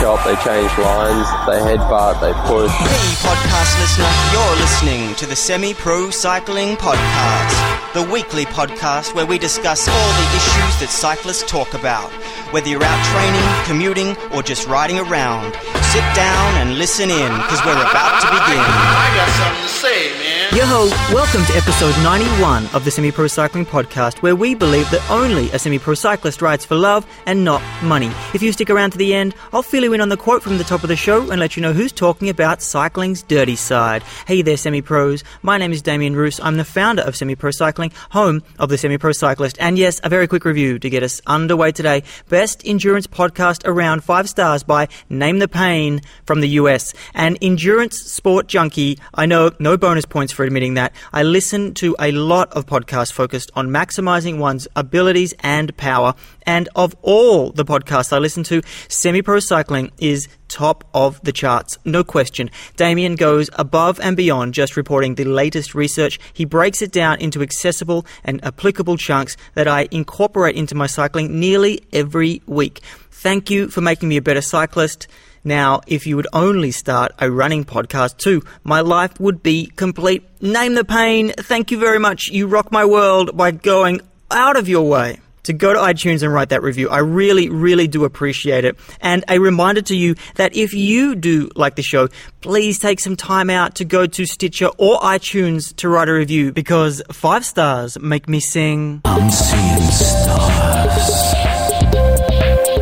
shop, they change lines, they headbutt, they push. Hey, podcast listener, you're listening to the Semi Pro Cycling Podcast, the weekly podcast where we discuss all the issues that cyclists talk about. Whether you're out training, commuting, or just riding around, sit down and listen in because we're about to begin. I got something to say, man. Yo, welcome to episode 91 of the Semi Pro Cycling Podcast, where we believe that only a semi pro cyclist rides for love and not money. If you stick around to the end, I'll fill you in on the quote from the top of the show and let you know who's talking about cycling's dirty side. Hey there, semi pros. My name is Damien Roos. I'm the founder of Semi Pro Cycling, home of the Semi Pro Cyclist. And yes, a very quick review to get us underway today. Best endurance podcast around five stars by Name the Pain from the US. An endurance sport junkie. I know no bonus points for admitting that. I listen to a lot of podcasts focused on maximizing one's abilities and power. And of all the podcasts I listen to, Semi Pro Cycling is top of the charts. No question. Damien goes above and beyond just reporting the latest research. He breaks it down into accessible and applicable chunks that I incorporate into my cycling nearly every week. Thank you for making me a better cyclist. Now, if you would only start a running podcast too, my life would be complete. Name the pain. Thank you very much. You rock my world by going out of your way to go to iTunes and write that review. I really, really do appreciate it. And a reminder to you that if you do like the show, please take some time out to go to Stitcher or iTunes to write a review because five stars make me sing. I'm seeing stars.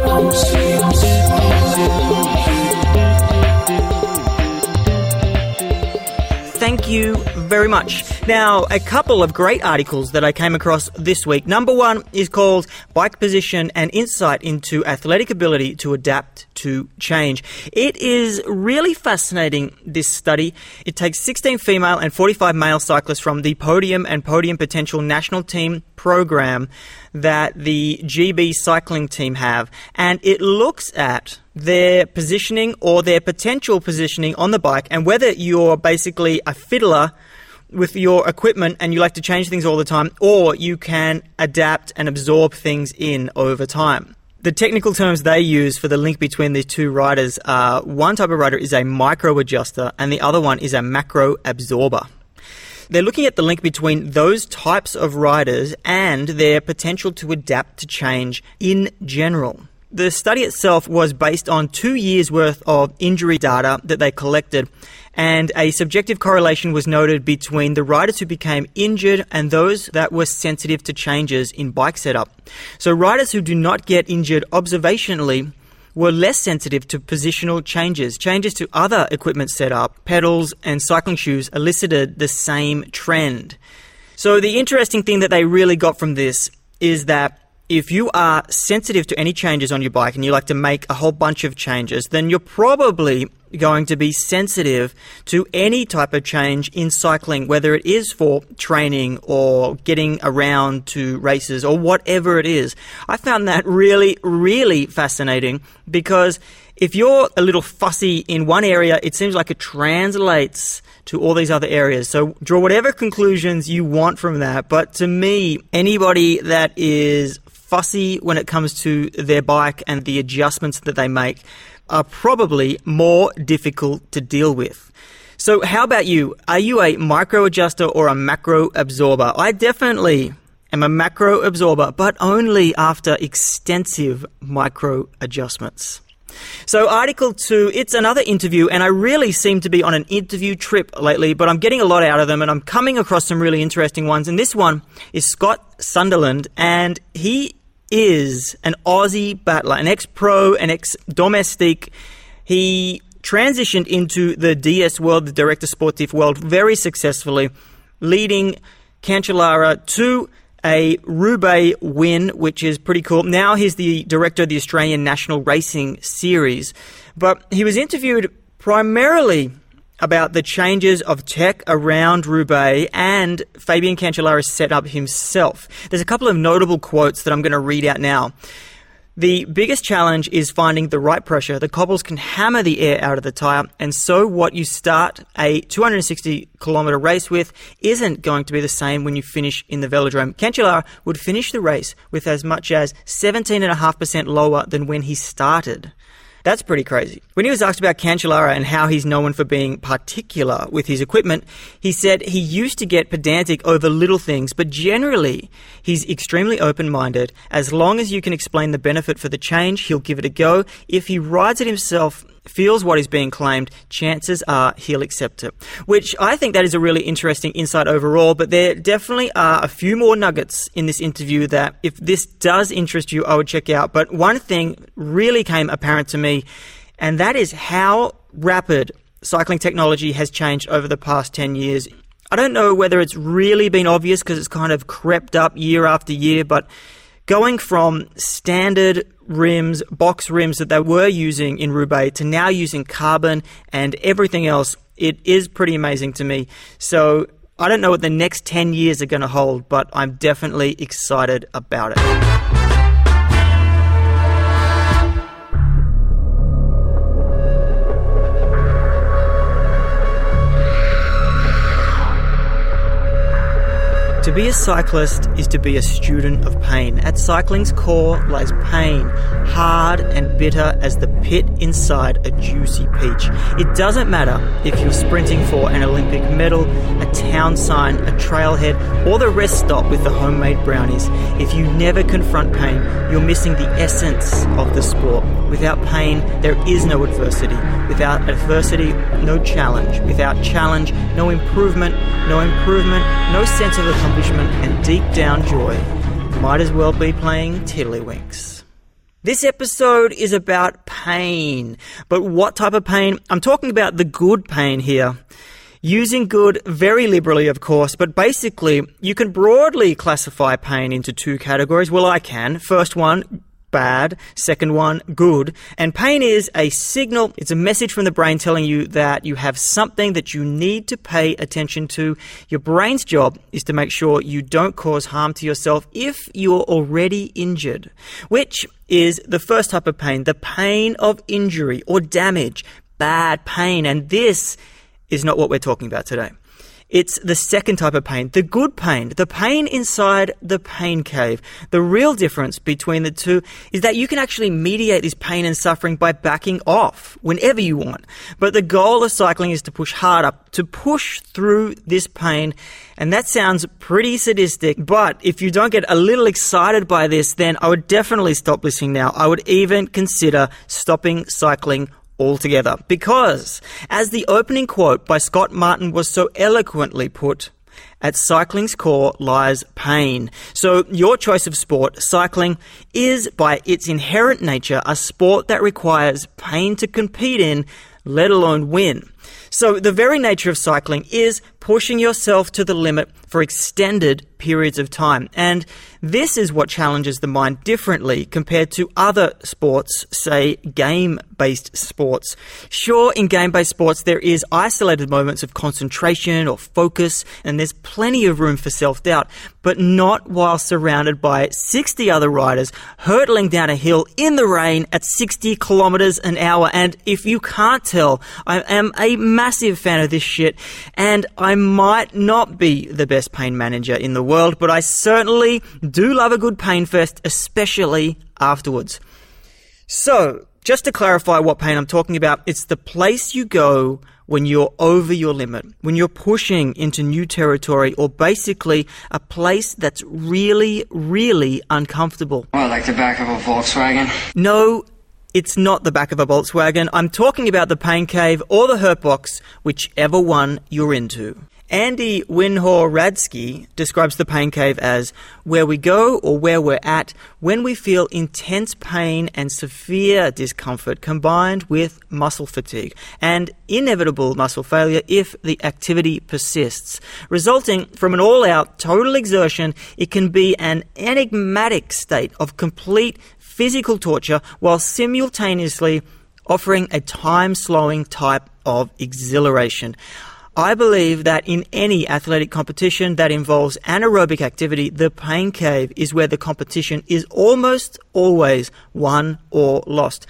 I'm seeing stars. Very much. Now, a couple of great articles that I came across this week. Number one is called Bike Position and Insight into Athletic Ability to Adapt to Change. It is really fascinating, this study. It takes 16 female and 45 male cyclists from the Podium and Podium Potential National Team program that the GB cycling team have, and it looks at their positioning or their potential positioning on the bike and whether you're basically a fiddler with your equipment and you like to change things all the time, or you can adapt and absorb things in over time. The technical terms they use for the link between these two riders are one type of rider is a micro adjuster and the other one is a macro absorber. They're looking at the link between those types of riders and their potential to adapt to change in general. The study itself was based on two years' worth of injury data that they collected, and a subjective correlation was noted between the riders who became injured and those that were sensitive to changes in bike setup. So, riders who do not get injured observationally were less sensitive to positional changes. Changes to other equipment setup, pedals, and cycling shoes elicited the same trend. So, the interesting thing that they really got from this is that if you are sensitive to any changes on your bike and you like to make a whole bunch of changes, then you're probably going to be sensitive to any type of change in cycling, whether it is for training or getting around to races or whatever it is. I found that really, really fascinating because if you're a little fussy in one area, it seems like it translates to all these other areas. So draw whatever conclusions you want from that. But to me, anybody that is fussy when it comes to their bike and the adjustments that they make are probably more difficult to deal with. So, how about you? Are you a micro adjuster or a macro absorber? I definitely am a macro absorber, but only after extensive micro adjustments. So, Article 2, it's another interview, and I really seem to be on an interview trip lately, but I'm getting a lot out of them, and I'm coming across some really interesting ones. And this one is Scott Sunderland, and he is an Aussie battler, an ex pro, an ex domestic. He transitioned into the DS world, the director sportif world, very successfully, leading Cancellara to a Roubaix win, which is pretty cool. Now he's the director of the Australian National Racing Series. But he was interviewed primarily about the changes of tech around Roubaix and Fabian Cancellara's setup himself. There's a couple of notable quotes that I'm going to read out now. The biggest challenge is finding the right pressure. The cobbles can hammer the air out of the tyre, and so what you start a 260 kilometre race with isn't going to be the same when you finish in the velodrome. Cancellara would finish the race with as much as 17.5% lower than when he started. That's pretty crazy. When he was asked about Cancellara and how he's known for being particular with his equipment, he said he used to get pedantic over little things, but generally he's extremely open minded. As long as you can explain the benefit for the change, he'll give it a go. If he rides it himself, feels what is being claimed, chances are he'll accept it. Which I think that is a really interesting insight overall, but there definitely are a few more nuggets in this interview that if this does interest you, I would check out. But one thing really came apparent to me, and that is how rapid cycling technology has changed over the past 10 years. I don't know whether it's really been obvious because it's kind of crept up year after year, but going from standard rims, box rims that they were using in Roubaix to now using carbon and everything else, it is pretty amazing to me. So I don't know what the next 10 years are going to hold, but I'm definitely excited about it. To be a cyclist is to be a student of pain. At cycling's core lies pain, hard and bitter as the pit inside a juicy peach. It doesn't matter if you're sprinting for an Olympic medal, a town sign, a trailhead, or the rest stop with the homemade brownies. If you never confront pain, you're missing the essence of the sport. Without pain, there is no adversity. Without adversity, no challenge. Without challenge, no improvement. No improvement, no sense of accomplishment and deep down joy. Might as well be playing Tiddlywinks. This episode is about pain. But what type of pain? I'm talking about the good pain here. Using good very liberally, of course, but basically, you can broadly classify pain into two categories. Well, I can. First one, bad, second one, good. And pain is a signal, it's a message from the brain telling you that you have something that you need to pay attention to. Your brain's job is to make sure you don't cause harm to yourself if you're already injured, which is the first type of pain, the pain of injury or damage, bad pain. And this is not what we're talking about today. It's the second type of pain, the good pain, the pain inside the pain cave. The real difference between the two is that you can actually mediate this pain and suffering by backing off whenever you want. But the goal of cycling is to push harder, to push through this pain. And that sounds pretty sadistic, but if you don't get a little excited by this, then I would definitely stop listening now. I would even consider stopping cycling altogether. Because, as the opening quote by Scott Martin was so eloquently put, at cycling's core lies pain. So, your choice of sport, cycling, is by its inherent nature a sport that requires pain to compete in, let alone win. So, the very nature of cycling is pushing yourself to the limit for extended periods of time. And this is what challenges the mind differently compared to other sports, say game based sports. Sure, in game based sports, there is isolated moments of concentration or focus, and there's plenty of room for self doubt, but not while surrounded by 60 other riders hurtling down a hill in the rain at 60 kilometers an hour. And if you can't tell, I am a massive fan of this shit, and I'm might not be the best pain manager in the world, but I certainly do love a good pain fest, especially afterwards. So, just to clarify what pain I'm talking about, it's the place you go when you're over your limit, when you're pushing into new territory, or basically a place that's really, really uncomfortable. Well, like the back of a Volkswagen. No, it's not the back of a Volkswagen. I'm talking about the pain cave or the hurt box, whichever one you're into. Andy Winohradski describes the pain cave as where we go or where we're at when we feel intense pain and severe discomfort combined with muscle fatigue and inevitable muscle failure if the activity persists. Resulting from an all out total exertion, it can be an enigmatic state of complete physical torture while simultaneously offering a time slowing type of exhilaration. I believe that in any athletic competition that involves anaerobic activity, the pain cave is where the competition is almost always won or lost.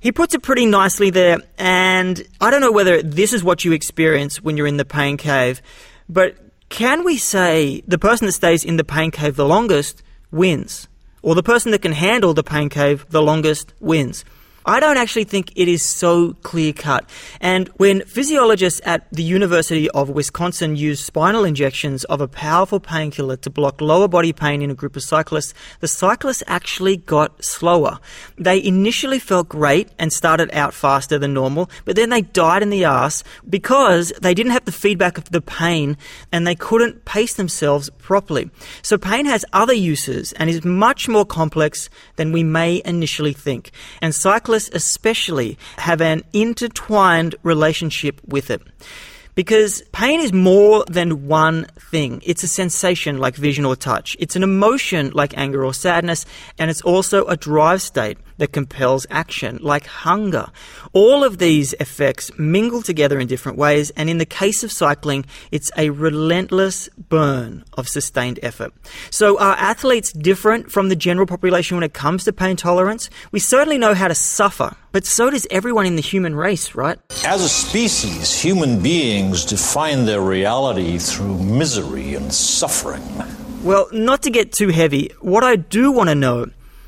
He puts it pretty nicely there, and I don't know whether this is what you experience when you're in the pain cave, but can we say the person that stays in the pain cave the longest wins? Or the person that can handle the pain cave the longest wins? I don't actually think it is so clear cut. And when physiologists at the University of Wisconsin used spinal injections of a powerful painkiller to block lower body pain in a group of cyclists, the cyclists actually got slower. They initially felt great and started out faster than normal, but then they died in the ass because they didn't have the feedback of the pain and they couldn't pace themselves properly. So pain has other uses and is much more complex than we may initially think. And cyclists especially have an intertwined relationship with it. Because pain is more than one thing. It's a sensation like vision or touch. It's an emotion like anger or sadness. And it's also a drive state that compels action like hunger. All of these effects mingle together in different ways. And in the case of cycling, it's a relentless burn of sustained effort. So are athletes different from the general population when it comes to pain tolerance? We certainly know how to suffer, but so does everyone in the human race, right? As a species, human beings define their reality through misery and suffering. Well, not to get too heavy, what I do want to know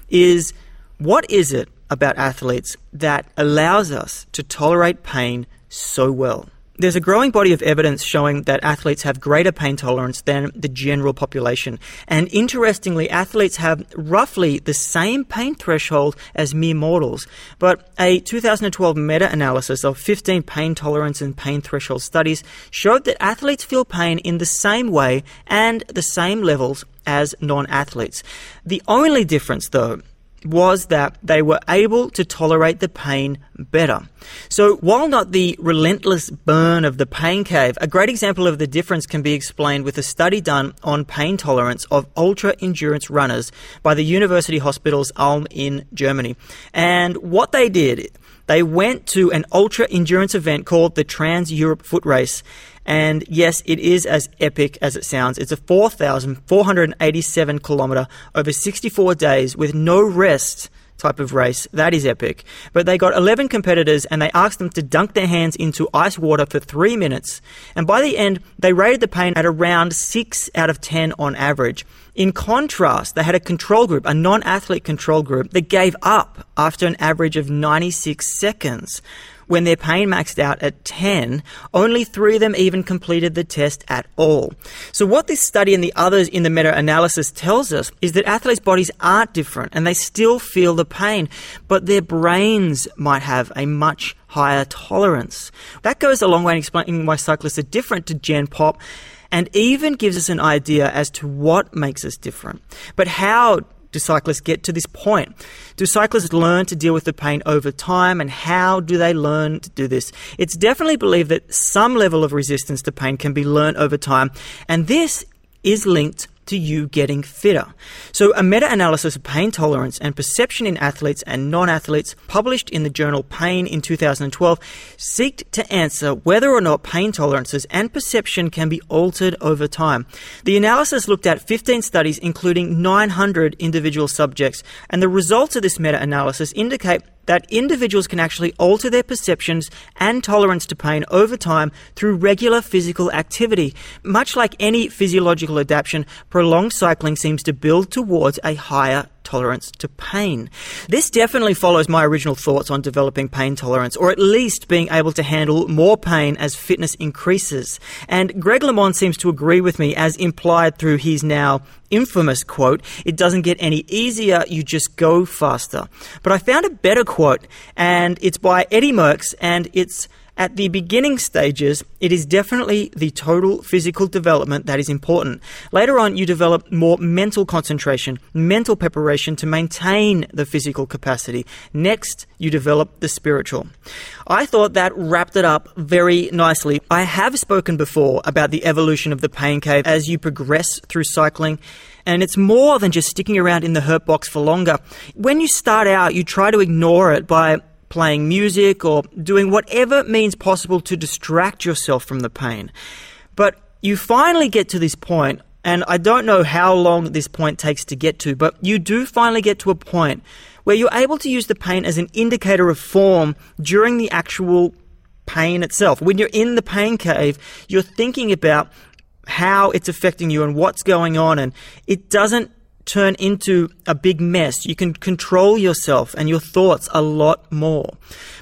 is what is it about athletes that allows us to tolerate pain so well? There's a growing body of evidence showing that athletes have greater pain tolerance than the general population. And interestingly, athletes have roughly the same pain threshold as mere mortals. But a 2012 meta analysis of 15 pain tolerance and pain threshold studies showed that athletes feel pain in the same way and the same levels as non athletes. The only difference, though, was that they were able to tolerate the pain better. So, while not the relentless burn of the pain cave, a great example of the difference can be explained with a study done on pain tolerance of ultra endurance runners by the University Hospitals Ulm in Germany. And what they did, they went to an ultra endurance event called the Trans Europe Foot Race. And yes, it is as epic as it sounds. It's a 4,487 kilometer over 64 days with no rest type of race. That is epic. But they got 11 competitors and they asked them to dunk their hands into ice water for three minutes. And by the end, they rated the pain at around 6 out of 10 on average. In contrast, they had a control group, a non athlete control group, that gave up after an average of 96 seconds when their pain maxed out at 10, only three of them even completed the test at all. So, what this study and the others in the meta analysis tells us is that athletes' bodies aren't different and they still feel the pain, but their brains might have a much higher tolerance. That goes a long way in explaining why cyclists are different to Gen Pop and even gives us an idea as to what makes us different. But how do cyclists get to this point? Do cyclists learn to deal with the pain over time and how do they learn to do this? It's definitely believed that some level of resistance to pain can be learned over time and this is linked to you getting fitter. So, a meta analysis of pain tolerance and perception in athletes and non athletes, published in the journal Pain in 2012, seeked to answer whether or not pain tolerances and perception can be altered over time. The analysis looked at 15 studies, including 900 individual subjects, and the results of this meta analysis indicate that individuals can actually alter their perceptions and tolerance to pain over time through regular physical activity. Much like any physiological adaptation, prolonged cycling seems to build towards a higher tolerance to pain. This definitely follows my original thoughts on developing pain tolerance, or at least being able to handle more pain as fitness increases. And Greg LeMond seems to agree with me, as implied through his now infamous quote, it doesn't get any easier, you just go faster. But I found a better quote, and it's by Eddie Merckx, and it's at the beginning stages, it is definitely the total physical development that is important. Later on, you develop more mental concentration, mental preparation to maintain the physical capacity. Next, you develop the spiritual. I thought that wrapped it up very nicely. I have spoken before about the evolution of the pain cave as you progress through cycling. And it's more than just sticking around in the hurt box for longer. When you start out, you try to ignore it by playing music or doing whatever means possible to distract yourself from the pain. But you finally get to this point, and I don't know how long this point takes to get to, but you do finally get to a point where you're able to use the pain as an indicator of form during the actual pain itself. When you're in the pain cave, you're thinking about how it's affecting you and what's going on, and it doesn't turn into a big mess. You can control yourself and your thoughts a lot more.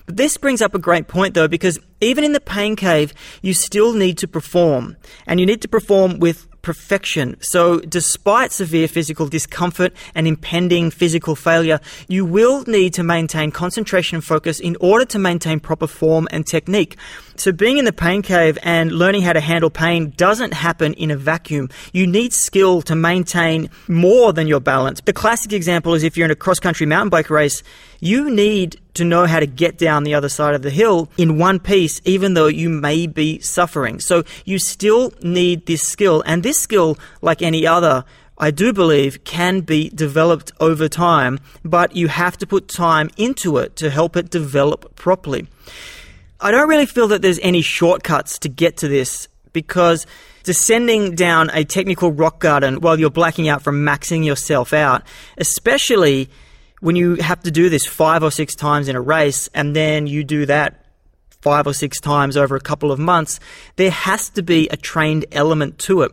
But this brings up a great point though, because even in the pain cave, you still need to perform. And you need to perform with perfection. So, despite severe physical discomfort and impending physical failure, you will need to maintain concentration and focus in order to maintain proper form and technique. So, being in the pain cave and learning how to handle pain doesn't happen in a vacuum. You need skill to maintain more than your balance. The classic example is if you're in a cross country mountain bike race, you need to know how to get down the other side of the hill in one piece, even though you may be suffering. So, you still need this skill, and this skill, like any other, I do believe can be developed over time, but you have to put time into it to help it develop properly. I don't really feel that there's any shortcuts to get to this because descending down a technical rock garden while you're blacking out from maxing yourself out, especially when you have to do this five or six times in a race and then you do that five or six times over a couple of months, there has to be a trained element to it.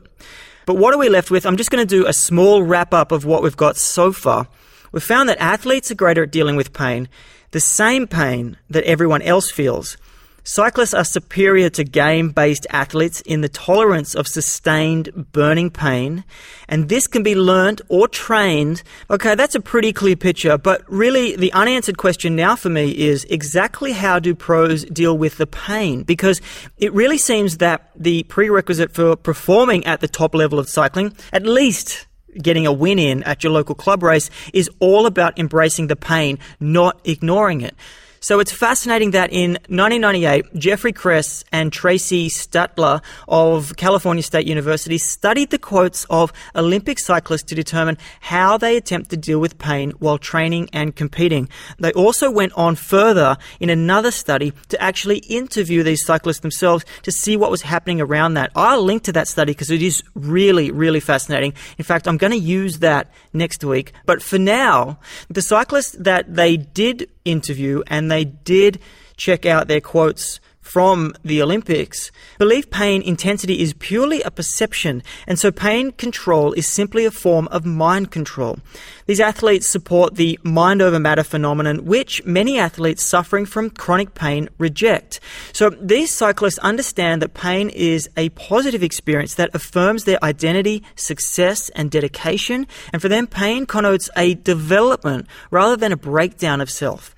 But what are we left with? I'm just going to do a small wrap up of what we've got so far. We've found that athletes are greater at dealing with pain, the same pain that everyone else feels. Cyclists are superior to game based athletes in the tolerance of sustained burning pain, and this can be learnt or trained. Okay, that's a pretty clear picture, but really the unanswered question now for me is exactly how do pros deal with the pain? Because it really seems that the prerequisite for performing at the top level of cycling, at least getting a win in at your local club race, is all about embracing the pain, not ignoring it. So it's fascinating that in 1998, Jeffrey Kress and Traci Statler of California State University studied the quotes of Olympic cyclists to determine how they attempt to deal with pain while training and competing. They also went on further in another study to actually interview these cyclists themselves to see what was happening around that. I'll link to that study because it is really, really fascinating. In fact, I'm going to use that next week. But for now, the cyclists that they did interview and they did check out their quotes from the Olympics, believe pain intensity is purely a perception, and so pain control is simply a form of mind control. These athletes support the mind over matter phenomenon, which many athletes suffering from chronic pain reject. So these cyclists understand that pain is a positive experience that affirms their identity, success, and dedication, and for them, pain connotes a development rather than a breakdown of self.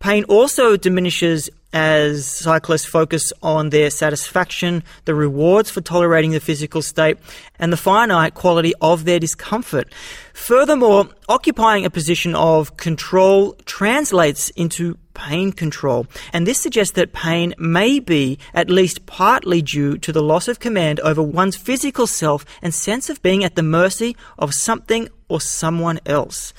Pain also diminishes as cyclists focus on their satisfaction, the rewards for tolerating the physical state, and the finite quality of their discomfort. Furthermore, occupying a position of control translates into pain control, and this suggests that pain may be at least partly due to the loss of command over one's physical self and sense of being at the mercy of something or someone else.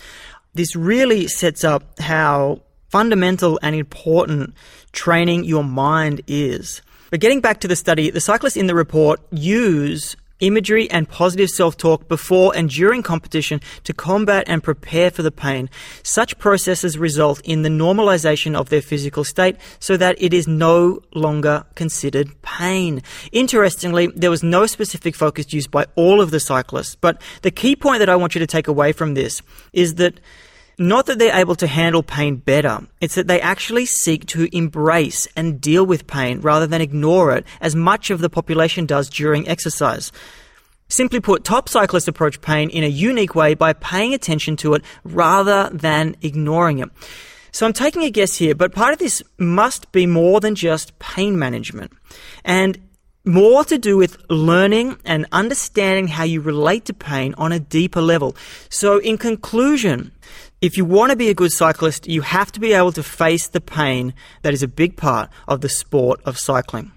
This really sets up how fundamental and important training your mind is. But getting back to the study, the cyclists in the report use imagery and positive self-talk before and during competition to combat and prepare for the pain. Such processes result in the normalization of their physical state so that it is no longer considered pain. Interestingly, there was no specific focus used by all of the cyclists, but the key point that I want you to take away from this is that not that they're able to handle pain better, it's that they actually seek to embrace and deal with pain rather than ignore it, as much of the population does during exercise. Simply put, top cyclists approach pain in a unique way by paying attention to it rather than ignoring it. So I'm taking a guess here, but part of this must be more than just pain management. And more to do with learning and understanding how you relate to pain on a deeper level. So, in conclusion, if you want to be a good cyclist, you have to be able to face the pain that is a big part of the sport of cycling.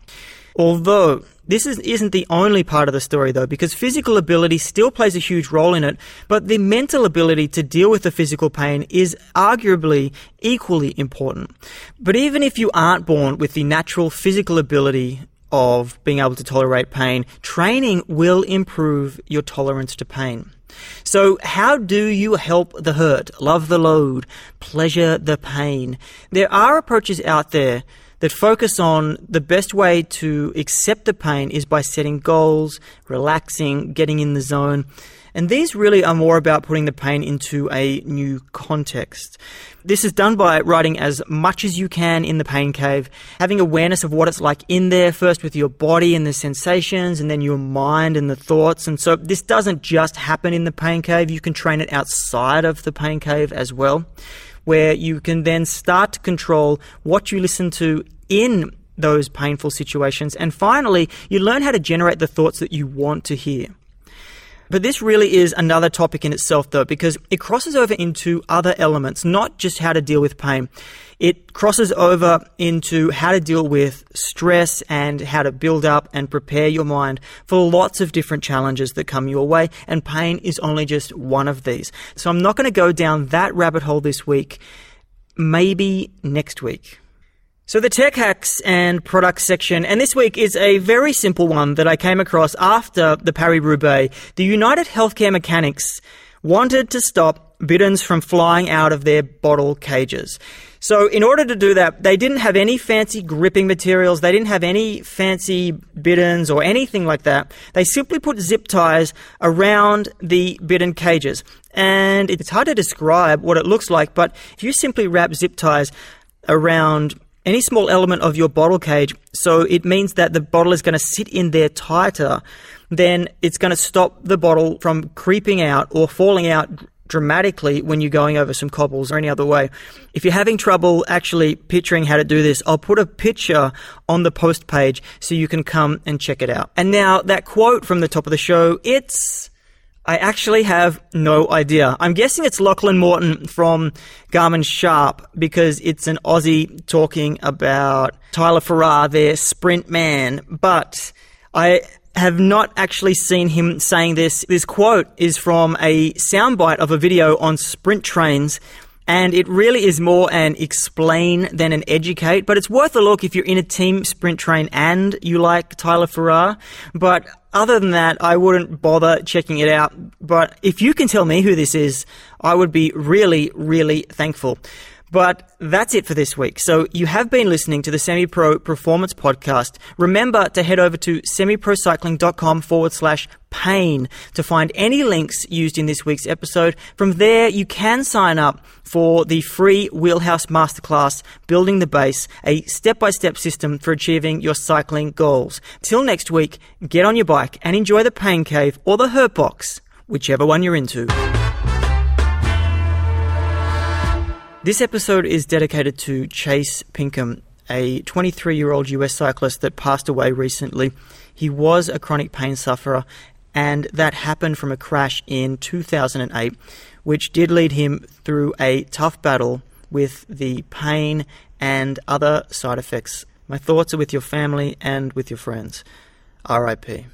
Although this is, isn't the only part of the story though, because physical ability still plays a huge role in it, but the mental ability to deal with the physical pain is arguably equally important. But even if you aren't born with the natural physical ability of being able to tolerate pain, training will improve your tolerance to pain. So, how do you help the hurt, love the load, pleasure the pain? There are approaches out there that focus on the best way to accept the pain is by setting goals, relaxing, getting in the zone. And these really are more about putting the pain into a new context. This is done by writing as much as you can in the pain cave, having awareness of what it's like in there, first with your body and the sensations, and then your mind and the thoughts. And so this doesn't just happen in the pain cave, you can train it outside of the pain cave as well, where you can then start to control what you listen to in those painful situations. And finally, you learn how to generate the thoughts that you want to hear. But this really is another topic in itself, though, because it crosses over into other elements, not just how to deal with pain. It crosses over into how to deal with stress and how to build up and prepare your mind for lots of different challenges that come your way, and pain is only just one of these. So I'm not going to go down that rabbit hole this week, maybe next week. So the tech hacks and products section, and this week is a very simple one that I came across after the Paris-Roubaix. The United Healthcare Mechanics wanted to stop bidons from flying out of their bottle cages. So in order to do that, they didn't have any fancy gripping materials, they didn't have any fancy bidons or anything like that. They simply put zip ties around the bidon cages. And it's hard to describe what it looks like, but if you simply wrap zip ties around any small element of your bottle cage, so it means that the bottle is going to sit in there tighter, then it's going to stop the bottle from creeping out or falling out dramatically when you're going over some cobbles or any other way. If you're having trouble actually picturing how to do this, I'll put a picture on the post page so you can come and check it out. And now that quote from the top of the show, it's I actually have no idea. I'm guessing it's Lachlan Morton from Garmin Sharp because it's an Aussie talking about Tyler Farrar, their sprint man. But I have not actually seen him saying this. This quote is from a soundbite of a video on sprint trains and it really is more an explain than an educate, but it's worth a look if you're in a team sprint train and you like Tyler Farrar. But other than that, I wouldn't bother checking it out. But if you can tell me who this is, I would be really, really thankful. But that's it for this week. So you have been listening to the Semi Pro Performance Podcast. Remember to head over to semiprocycling.com forward slash pain to find any links used in this week's episode. From there, you can sign up for the free Wheelhouse Masterclass Building the Base, a step by step system for achieving your cycling goals. Till next week, get on your bike and enjoy the pain cave or the hurt box, whichever one you're into. This episode is dedicated to Chase Pinkham, a 23 year old US cyclist that passed away recently. He was a chronic pain sufferer, and that happened from a crash in 2008, which did lead him through a tough battle with the pain and other side effects. My thoughts are with your family and with your friends. RIP.